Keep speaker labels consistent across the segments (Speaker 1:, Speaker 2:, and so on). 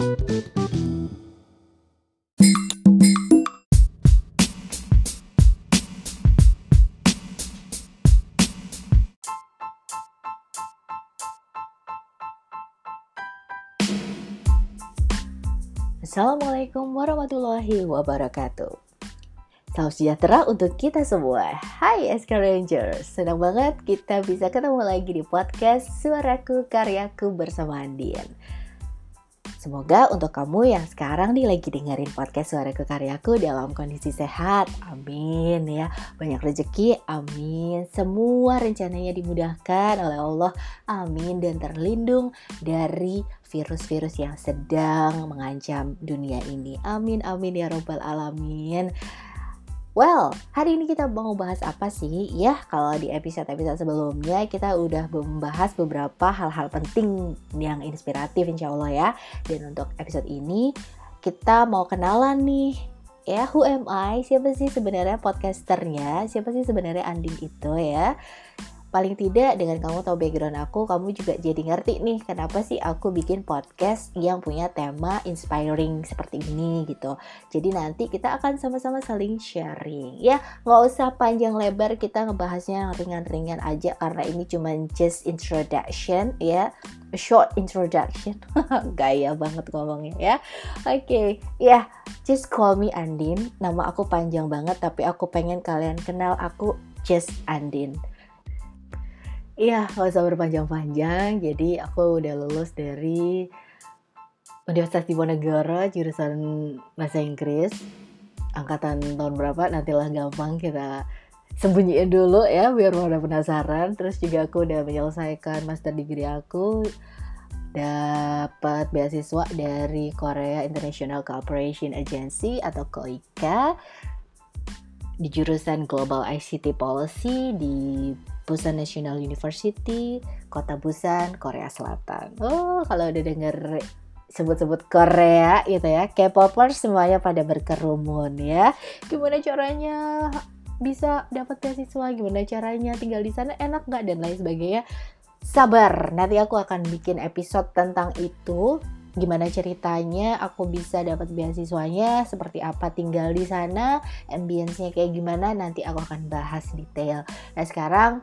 Speaker 1: Assalamualaikum warahmatullahi wabarakatuh. Salam sejahtera untuk kita semua. Hai SK Rangers, senang banget kita bisa ketemu lagi di podcast Suaraku Karyaku bersama Andien. Semoga untuk kamu yang sekarang nih lagi dengerin podcast Suaraku Karyaku dalam kondisi sehat, amin ya. Banyak rezeki, amin. Semua rencananya dimudahkan oleh Allah, amin. Dan terlindung dari virus-virus yang sedang mengancam dunia ini. Amin, amin ya robbal alamin. Well, hari ini kita mau bahas apa sih? Ya, kalau di episode-episode sebelumnya kita udah membahas beberapa hal-hal penting yang inspiratif insya Allah ya. Dan untuk episode ini kita mau kenalan nih ya who am I? Siapa sih sebenarnya podcasternya? Siapa sih sebenarnya Andin itu ya? Paling tidak dengan kamu tahu background aku, kamu juga jadi ngerti nih kenapa sih aku bikin podcast yang punya tema inspiring seperti ini gitu. Jadi nanti kita akan sama-sama saling sharing ya, nggak usah panjang lebar kita ngebahasnya ringan-ringan aja karena ini cuma just introduction ya, A short introduction. Gaya banget ngomongnya ya. Oke, okay. ya yeah, just call me Andin. Nama aku panjang banget tapi aku pengen kalian kenal aku just Andin. Iya, gak usah berpanjang-panjang. Jadi aku udah lulus dari Universitas Diponegoro jurusan bahasa Inggris. Angkatan tahun berapa nantilah gampang kita sembunyiin dulu ya biar udah penasaran. Terus juga aku udah menyelesaikan master degree aku dapat beasiswa dari Korea International Cooperation Agency atau KOICA di jurusan Global ICT Policy di Busan National University, Kota Busan, Korea Selatan. Oh, kalau udah denger sebut-sebut Korea gitu ya, K-popers semuanya pada berkerumun ya. Gimana caranya bisa dapat beasiswa? Gimana caranya tinggal di sana enak nggak dan lain sebagainya? Sabar, nanti aku akan bikin episode tentang itu gimana ceritanya aku bisa dapat beasiswanya, seperti apa tinggal di sana, ambience-nya kayak gimana, nanti aku akan bahas detail. Nah sekarang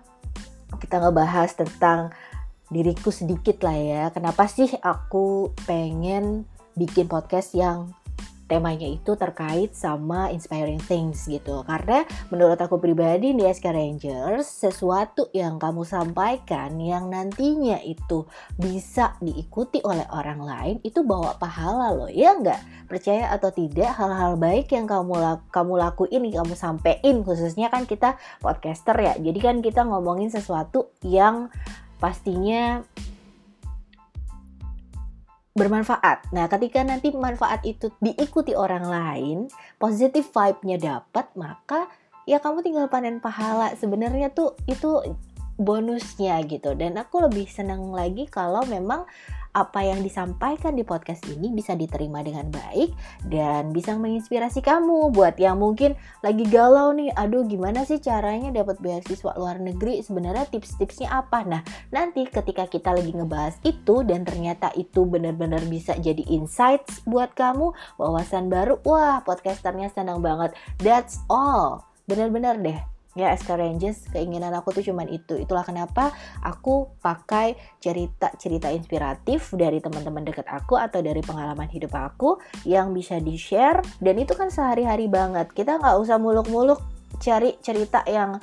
Speaker 1: kita ngebahas tentang diriku sedikit lah ya. Kenapa sih aku pengen bikin podcast yang temanya itu terkait sama inspiring things gitu. Karena menurut aku pribadi di SK Rangers, sesuatu yang kamu sampaikan yang nantinya itu bisa diikuti oleh orang lain itu bawa pahala loh. Ya enggak? Percaya atau tidak hal-hal baik yang kamu kamu lakuin, kamu sampein khususnya kan kita podcaster ya. Jadi kan kita ngomongin sesuatu yang pastinya bermanfaat. Nah, ketika nanti manfaat itu diikuti orang lain, positif vibe-nya dapat, maka ya kamu tinggal panen pahala. Sebenarnya tuh itu bonusnya gitu. Dan aku lebih senang lagi kalau memang apa yang disampaikan di podcast ini bisa diterima dengan baik dan bisa menginspirasi kamu buat yang mungkin lagi galau nih, aduh gimana sih caranya dapat beasiswa luar negeri? Sebenarnya tips-tipsnya apa? Nah, nanti ketika kita lagi ngebahas itu dan ternyata itu benar-benar bisa jadi insights buat kamu, wawasan baru, wah podcasternya senang banget. That's all. Benar-benar deh ya SK keinginan aku tuh cuman itu. Itulah kenapa aku pakai cerita-cerita inspiratif dari teman-teman dekat aku atau dari pengalaman hidup aku yang bisa di share dan itu kan sehari-hari banget. Kita nggak usah muluk-muluk cari cerita yang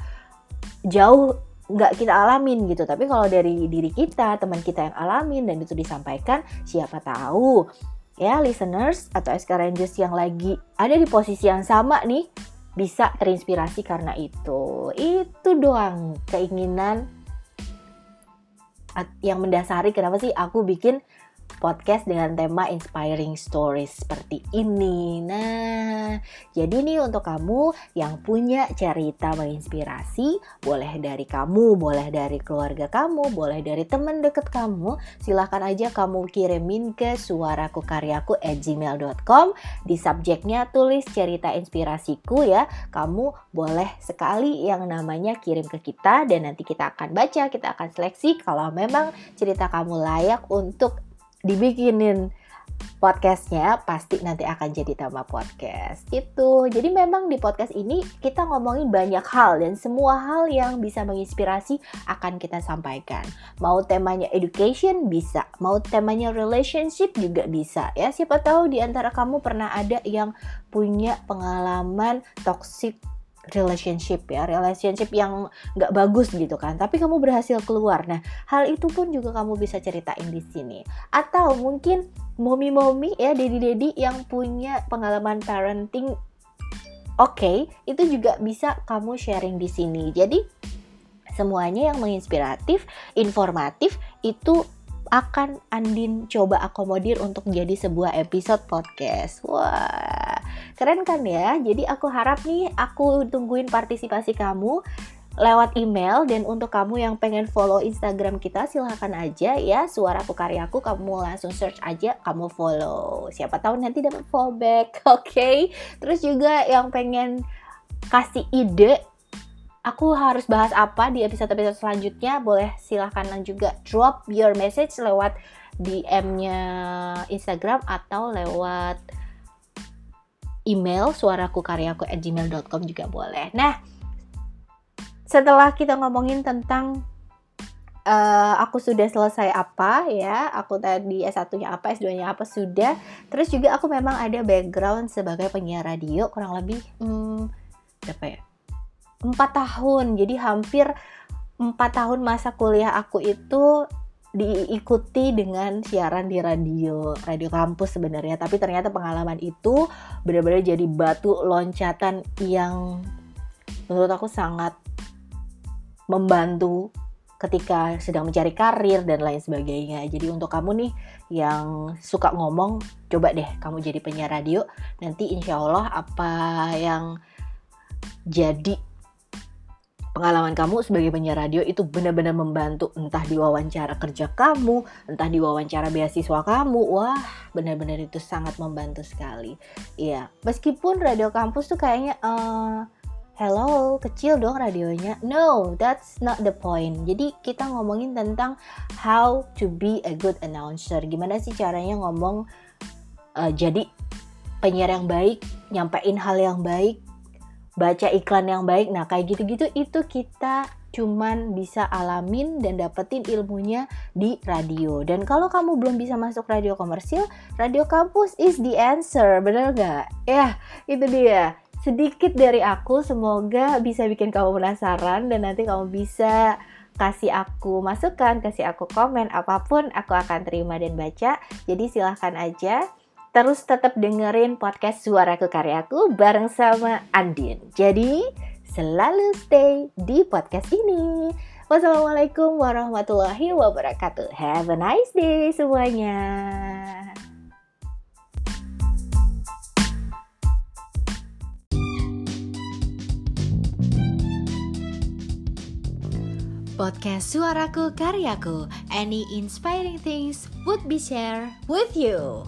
Speaker 1: jauh nggak kita alamin gitu. Tapi kalau dari diri kita teman kita yang alamin dan itu disampaikan siapa tahu. Ya listeners atau SK Rangers yang lagi ada di posisi yang sama nih bisa terinspirasi karena itu. Itu doang keinginan yang mendasari kenapa sih aku bikin podcast dengan tema inspiring stories seperti ini. Nah, jadi nih untuk kamu yang punya cerita menginspirasi, boleh dari kamu, boleh dari keluarga kamu, boleh dari teman deket kamu, silahkan aja kamu kirimin ke suaraku karyaku at gmail.com di subjeknya tulis cerita inspirasiku ya. Kamu boleh sekali yang namanya kirim ke kita dan nanti kita akan baca, kita akan seleksi kalau memang cerita kamu layak untuk dibikinin podcastnya pasti nanti akan jadi tema podcast. Itu. Jadi memang di podcast ini kita ngomongin banyak hal dan semua hal yang bisa menginspirasi akan kita sampaikan. Mau temanya education bisa mau temanya relationship juga bisa ya. Siapa tahu di antara kamu pernah ada yang punya pengalaman toxic relationship ya relationship yang nggak bagus gitu kan tapi kamu berhasil keluar. Nah hal itu pun juga kamu bisa ceritain di sini. Atau mungkin momi-momi ya dedi-dedi yang punya pengalaman parenting oke okay, itu juga bisa kamu sharing di sini. Jadi semuanya yang menginspiratif informatif itu akan Andin coba akomodir untuk menjadi sebuah episode podcast. Wah, keren kan ya? Jadi aku harap nih aku tungguin partisipasi kamu lewat email dan untuk kamu yang pengen follow Instagram kita silahkan aja ya suaraku karyaku kamu langsung search aja kamu follow siapa tahu nanti dapat fallback oke okay? terus juga yang pengen kasih ide aku harus bahas apa di episode-episode selanjutnya. Boleh silahkan juga drop your message lewat DM-nya Instagram atau lewat email suaraku karyaku at gmail.com juga boleh. Nah setelah kita ngomongin tentang uh, aku sudah selesai apa ya aku tadi S1-nya apa S2-nya apa sudah. Terus juga aku memang ada background sebagai penyiar radio kurang lebih hmm, berapa ya empat tahun jadi hampir empat tahun masa kuliah aku itu diikuti dengan siaran di radio radio kampus sebenarnya tapi ternyata pengalaman itu benar-benar jadi batu loncatan yang menurut aku sangat membantu ketika sedang mencari karir dan lain sebagainya. Jadi untuk kamu nih yang suka ngomong, coba deh kamu jadi penyiar radio. Nanti insya Allah apa yang jadi pengalaman kamu sebagai penyiar radio itu benar-benar membantu entah di wawancara kerja kamu, entah di wawancara beasiswa kamu. Wah, benar-benar itu sangat membantu sekali. Iya, meskipun radio kampus tuh kayaknya uh, hello, kecil dong radionya. No, that's not the point. Jadi kita ngomongin tentang how to be a good announcer. Gimana sih caranya ngomong uh, jadi penyiar yang baik, nyampein hal yang baik baca iklan yang baik. Nah, kayak gitu-gitu itu kita cuman bisa alamin dan dapetin ilmunya di radio. Dan kalau kamu belum bisa masuk radio komersil, radio kampus is the answer, bener gak? Ya, itu dia. Sedikit dari aku, semoga bisa bikin kamu penasaran dan nanti kamu bisa kasih aku masukan, kasih aku komen, apa pun aku akan terima dan baca. Jadi silahkan aja terus tetap dengerin podcast Suaraku Karyaku bareng sama Andin. Jadi, selalu stay di podcast ini. Wassalamualaikum warahmatullahi wabarakatuh. Have a nice day semuanya. Podcast Suaraku Karyaku. Any inspiring things would be shared with you.